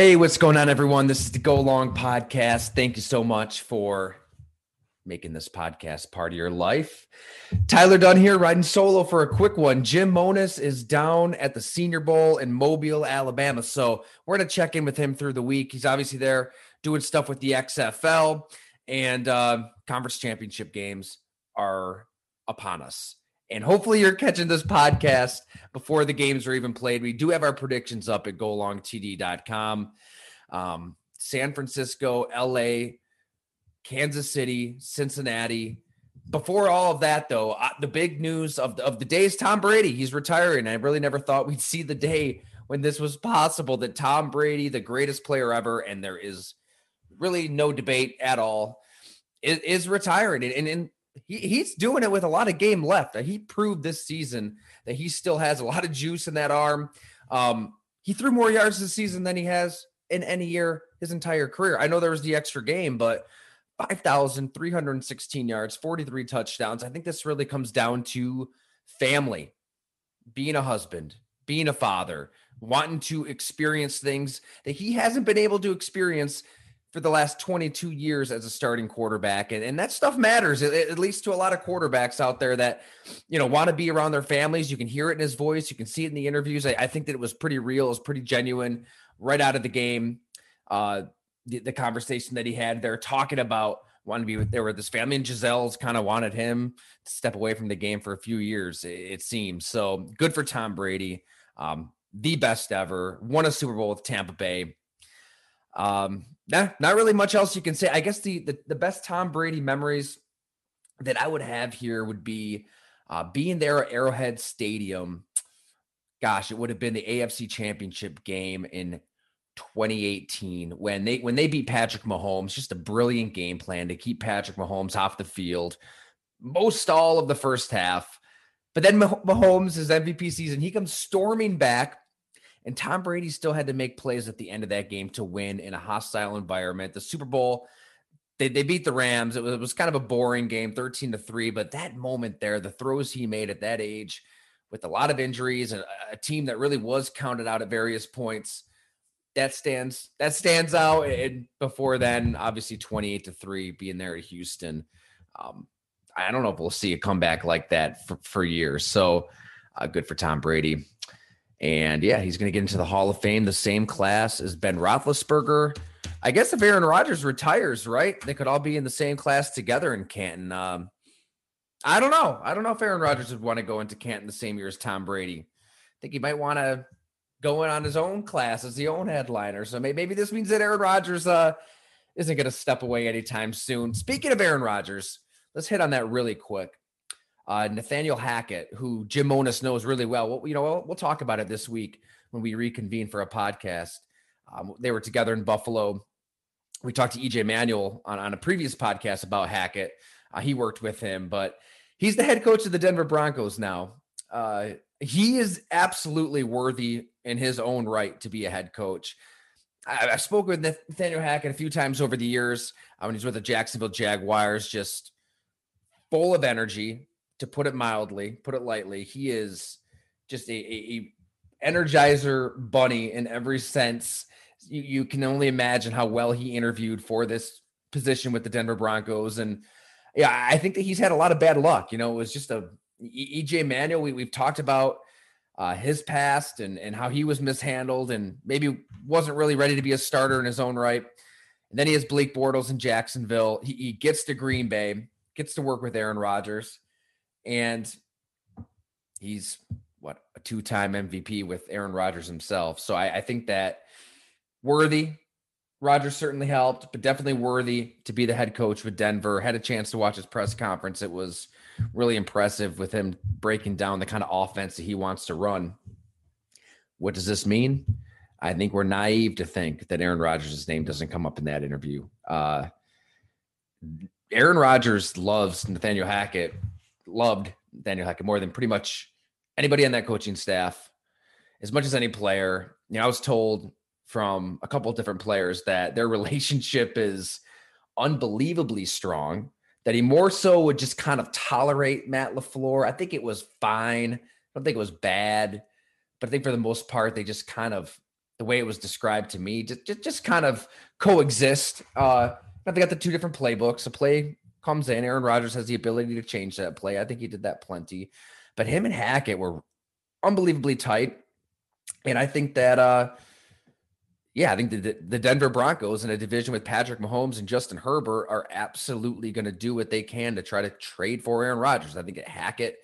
Hey, what's going on, everyone? This is the Go Long Podcast. Thank you so much for making this podcast part of your life. Tyler Dunne here, riding solo for a quick one. Jim Monos is down at the Senior Bowl in Mobile, Alabama. So we're going to check in with him through the week. He's obviously there doing stuff with the XFL, and uh, conference championship games are upon us. And hopefully you're catching this podcast before the games are even played. We do have our predictions up at golongtd.com. Um, San Francisco, LA, Kansas City, Cincinnati. Before all of that, though, uh, the big news of the, of the day is Tom Brady. He's retiring. I really never thought we'd see the day when this was possible that Tom Brady, the greatest player ever, and there is really no debate at all, is, is retiring. And, and, and he, he's doing it with a lot of game left. He proved this season that he still has a lot of juice in that arm. Um, he threw more yards this season than he has in any year his entire career. I know there was the extra game, but 5,316 yards, 43 touchdowns. I think this really comes down to family, being a husband, being a father, wanting to experience things that he hasn't been able to experience for the last 22 years as a starting quarterback. And, and that stuff matters, at, at least to a lot of quarterbacks out there that, you know, want to be around their families. You can hear it in his voice. You can see it in the interviews. I, I think that it was pretty real. It was pretty genuine right out of the game. Uh, the, the conversation that he had there talking about wanting to be with there with his family and Gisele's kind of wanted him to step away from the game for a few years, it, it seems. So good for Tom Brady. Um, the best ever, won a Super Bowl with Tampa Bay. Um, Nah, not really much else you can say. I guess the, the, the best Tom Brady memories that I would have here would be uh, being there at Arrowhead Stadium. Gosh, it would have been the AFC Championship game in 2018 when they when they beat Patrick Mahomes. Just a brilliant game plan to keep Patrick Mahomes off the field most all of the first half. But then Mahomes, MVP season, he comes storming back and Tom Brady still had to make plays at the end of that game to win in a hostile environment. The Super Bowl, they, they beat the Rams. It was, it was kind of a boring game, 13 to 3. But that moment there, the throws he made at that age with a lot of injuries and a, team that really was counted out at various points, that stands that stands out. And before then, obviously 28 to 3 being there at Houston. Um, I don't know if we'll see a comeback like that for, for years. So uh, good for Tom Brady. And yeah, he's going to get into the Hall of Fame, the same class as Ben Roethlisberger. I guess if Aaron Rodgers retires, right, they could all be in the same class together in Canton. Um, I don't know. I don't know if Aaron Rodgers would want to go into Canton the same year as Tom Brady. I think he might want to go in on his own class as the own headliner. So maybe, maybe this means that Aaron Rodgers uh, isn't going to step away anytime soon. Speaking of Aaron Rodgers, let's hit on that really quick. Uh, Nathaniel Hackett, who Jim Monos knows really well. well you know, we'll, we'll, talk about it this week when we reconvene for a podcast. Um, they were together in Buffalo. We talked to EJ Manuel on, on a previous podcast about Hackett. Uh, he worked with him, but he's the head coach of the Denver Broncos now. Uh, he is absolutely worthy in his own right to be a head coach. I, have spoken with Nathaniel Hackett a few times over the years uh, when he's with the Jacksonville Jaguars, just full of energy, to put it mildly, put it lightly. He is just a, a, a energizer bunny in every sense. You, you, can only imagine how well he interviewed for this position with the Denver Broncos. And yeah, I think that he's had a lot of bad luck. You know, it was just a EJ Manuel. We, we've talked about uh, his past and and how he was mishandled and maybe wasn't really ready to be a starter in his own right. And then he has Blake Bortles in Jacksonville. He, he gets to Green Bay, gets to work with Aaron Rodgers, and he's what a two-time MVP with Aaron Rodgers himself. So I, I think that worthy. Rodgers certainly helped, but definitely worthy to be the head coach with Denver. Had a chance to watch his press conference. It was really impressive with him breaking down the kind of offense that he wants to run. What does this mean? I think we're naive to think that Aaron Rodgers' name doesn't come up in that interview. Uh, Aaron Rodgers loves Nathaniel Hackett, loved Daniel Hackett more than pretty much anybody on that coaching staff, as much as any player. You know, I was told from a couple different players that their relationship is unbelievably strong that he more so would just kind of tolerate Matt LaFleur. I think it was fine. I don't think it was bad, but I think for the most part, they just kind of the way it was described to me, just just, just kind of coexist. Uh, they got the two different playbooks. A play comes in, Aaron Rodgers has the ability to change that play. I think he did that plenty. But him and Hackett were unbelievably tight. And I think that uh yeah, I think the, the Denver Broncos in a division with Patrick Mahomes and Justin Herbert are absolutely going to do what they can to try to trade for Aaron Rodgers. I think at Hackett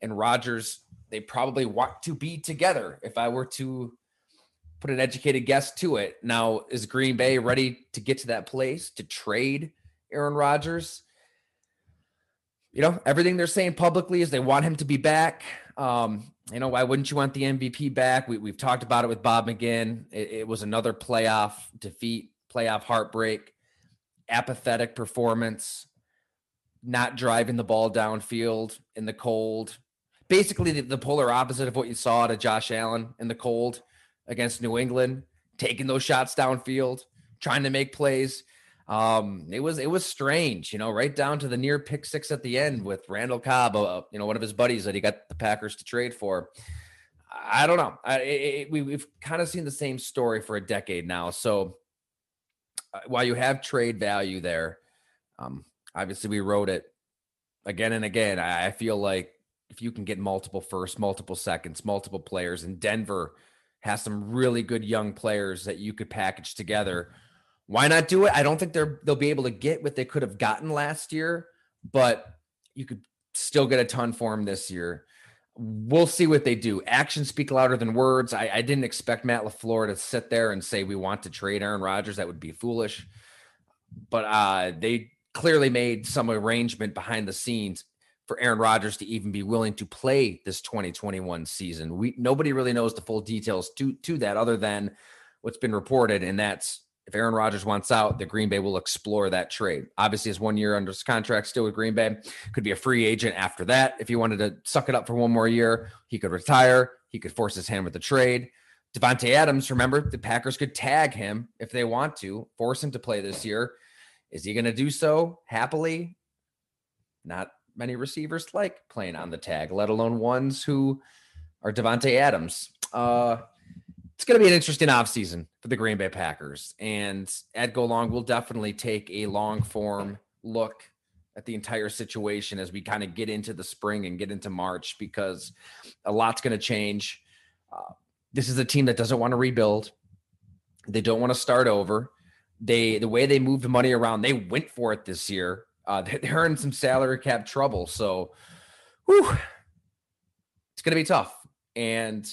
and Rodgers, they probably want to be together. If I were to put an educated guess to it, now is Green Bay ready to get to that place to trade Aaron Rodgers? You know, everything they're saying publicly is they want him to be back. Um, you know, why wouldn't you want the MVP back? We, we've talked about it with Bob McGinn. It, it was another playoff defeat, playoff heartbreak, apathetic performance, not driving the ball downfield in the cold. Basically, the, the polar opposite of what you saw to Josh Allen in the cold against New England, taking those shots downfield, trying to make plays. Um, it was it was strange, you know, right down to the near pick six at the end with Randall Cobb, uh, you know, one of his buddies that he got the Packers to trade for. I don't know. I, it, we, we've kind of seen the same story for a decade now. So uh, while you have trade value there, um, obviously we wrote it again and again. I, I feel like if you can get multiple first, multiple seconds, multiple players, and Denver has some really good young players that you could package together why not do it? I don't think they're they'll be able to get what they could have gotten last year, but you could still get a ton for him this year. We'll see what they do. Actions speak louder than words. I, I didn't expect Matt LaFleur to sit there and say we want to trade Aaron Rodgers. That would be foolish. But uh, they clearly made some arrangement behind the scenes for Aaron Rodgers to even be willing to play this 2021 season. We nobody really knows the full details to to that other than what's been reported, and that's if Aaron Rodgers wants out, the Green Bay will explore that trade. Obviously, his one year under his contract still with Green Bay. Could be a free agent after that. If he wanted to suck it up for one more year, he could retire. He could force his hand with the trade. Davante Adams, remember, the Packers could tag him if they want to, force him to play this year. Is he going to do so happily? Not many receivers like playing on the tag, let alone ones who are Davante Adams. Uh, it's going to be an interesting offseason for the Green Bay Packers. And at Go Long will definitely take a long form look at the entire situation as we kind of get into the spring and get into March because a lot's going to change. Uh, this is a team that doesn't want to rebuild. They don't want to start over. They the way they moved money around, they went for it this year. Uh, they're in some salary cap trouble, so whew, it's going to be tough. And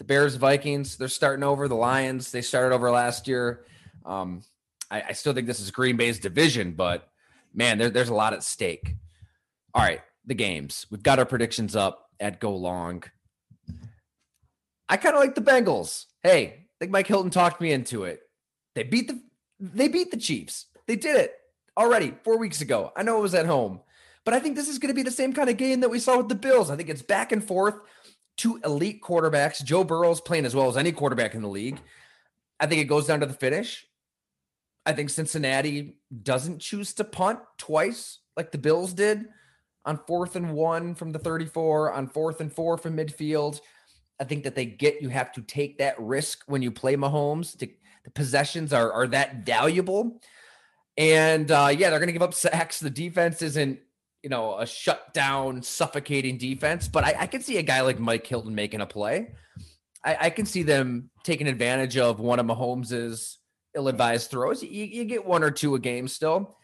the Bears, Vikings, they're starting over. The Lions, they started over last year. Um, I, I still think this is Green Bay's division, but man, there, there's a lot at stake. All right, the games. We've got our predictions up at Go Long. I kind of like the Bengals. Hey, I think Mike Hilton talked me into it. They beat the they beat the Chiefs. They did it already four weeks ago. I know it was at home, but I think this is going to be the same kind of game that we saw with the Bills. I think it's back and forth. Two elite quarterbacks. Joe Burrow's playing as well as any quarterback in the league. I think it goes down to the finish. I think Cincinnati doesn't choose to punt twice like the Bills did on fourth and one from the 34, on fourth and four from midfield. I think that they get you have to take that risk when you play Mahomes. To, the possessions are are that valuable, and uh, yeah, they're going to give up sacks. The defense isn't you know a shutdown, suffocating defense, but I, I can see a guy like Mike Hilton making a play. I, I can see them taking advantage of one of Mahomes's ill-advised throws. You, you get one or two a game still,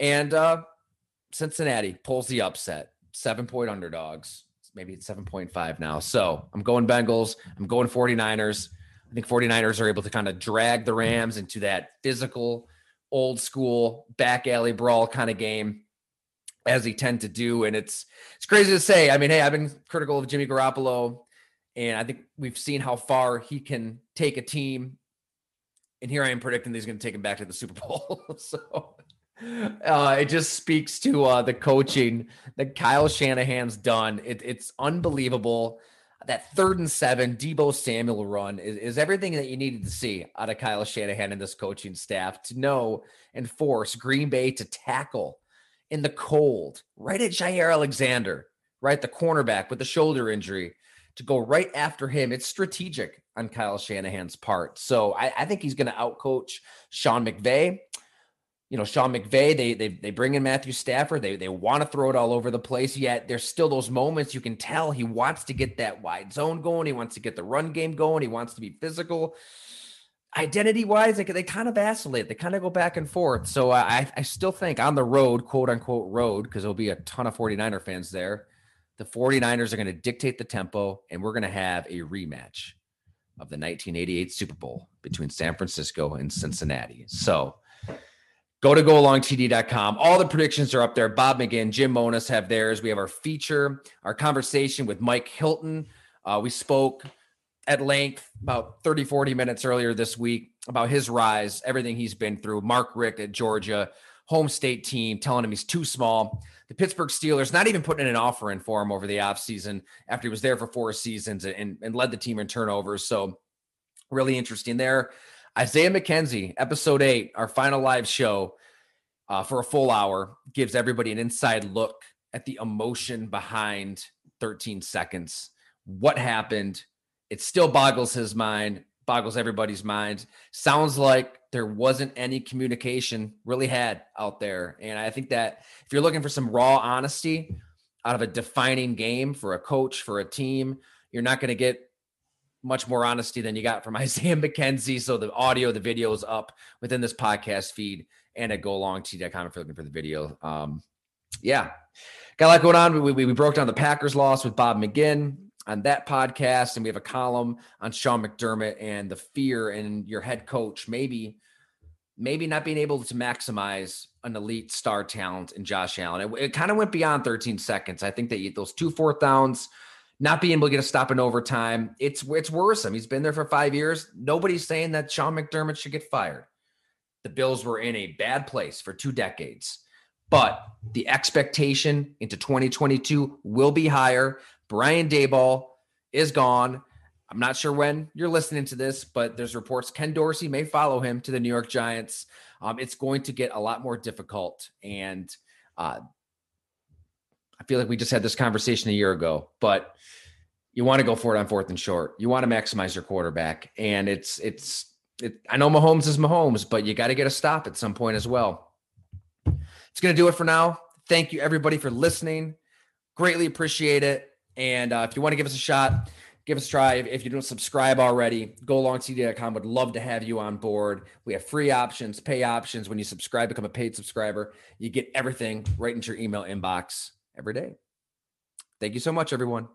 and uh, Cincinnati pulls the upset. Seven point underdogs. Maybe it's 7.5 now. So I'm going Bengals. I'm going 49ers. I think 49ers are able to kind of drag the Rams into that physical, old school back alley brawl kind of game as he tend to do. And it's it's crazy to say. I mean, hey, I've been critical of Jimmy Garoppolo, and I think we've seen how far he can take a team. And here I am predicting that he's going to take him back to the Super Bowl. so uh, it just speaks to uh, the coaching that Kyle Shanahan's done. It, it's unbelievable. That third and seven Deebo Samuel run is, is everything that you needed to see out of Kyle Shanahan and this coaching staff to know and force Green Bay to tackle in the cold, right at Jaire Alexander, right? The cornerback with the shoulder injury to go right after him. It's strategic on Kyle Shanahan's part. So I, I think he's going to outcoach Sean McVay you know, Sean McVay, they they they bring in Matthew Stafford. They they want to throw it all over the place. Yet there's still those moments you can tell he wants to get that wide zone going. He wants to get the run game going. He wants to be physical. Identity wise, they, they kind of vacillate. They kind of go back and forth. So I I still think on the road, quote unquote road, because there'll be a ton of 49er fans there. The 49ers are going to dictate the tempo, and we're going to have a rematch of the 1988 Super Bowl between San Francisco and Cincinnati. So Go to golongtd.com. All the predictions are up there. Bob McGinn, Jim Monos have theirs. We have our feature, our conversation with Mike Hilton. Uh, we spoke at length about 30, 40 minutes earlier this week about his rise, everything he's been through. Mark Richt at Georgia, home state team, telling him he's too small. The Pittsburgh Steelers not even putting an offer in for him over the offseason after he was there for four seasons and, and led the team in turnovers. So, really interesting there. Isaiah McKenzie, episode eight, our final live show uh, for a full hour, gives everybody an inside look at the emotion behind 13 seconds. What happened? It still boggles his mind, boggles everybody's mind. Sounds like there wasn't any communication really had out there. And I think that if you're looking for some raw honesty out of a defining game for a coach, for a team, you're not going to get much more honesty than you got from Isaiah McKenzie. So the audio, the video is up within this podcast feed and at golongtd.com if you're looking for the video. Um, yeah, got a lot going on. We, we, we broke down the Packers loss with Bob McGinn on that podcast, and we have a column on Sean McDermott and the fear and your head coach maybe maybe not being able to maximize an elite star talent in Josh Allen. It, it kind of went beyond 13 seconds. I think that those two fourth downs – not being able to get a stop in overtime. It's it's worrisome. He's been there for five years. Nobody's saying that Sean McDermott should get fired. The Bills were in a bad place for two decades, but the expectation into 2022 will be higher. Brian Daboll is gone. I'm not sure when you're listening to this, but there's reports Ken Dorsey may follow him to the New York Giants. Um, it's going to get a lot more difficult, and uh, I feel like we just had this conversation a year ago, but you want to go for it on fourth and short. You want to maximize your quarterback, and it's it's it. I know Mahomes is Mahomes, but you got to get a stop at some point as well. It's going to do it for now. Thank you everybody for listening. Greatly appreciate it. And uh, if you want to give us a shot, give us a try. If, if you don't subscribe already, go golongtd.com. Would love to have you on board. We have free options, pay options. When you subscribe, become a paid subscriber, you get everything right into your email inbox every day. Thank you so much, everyone.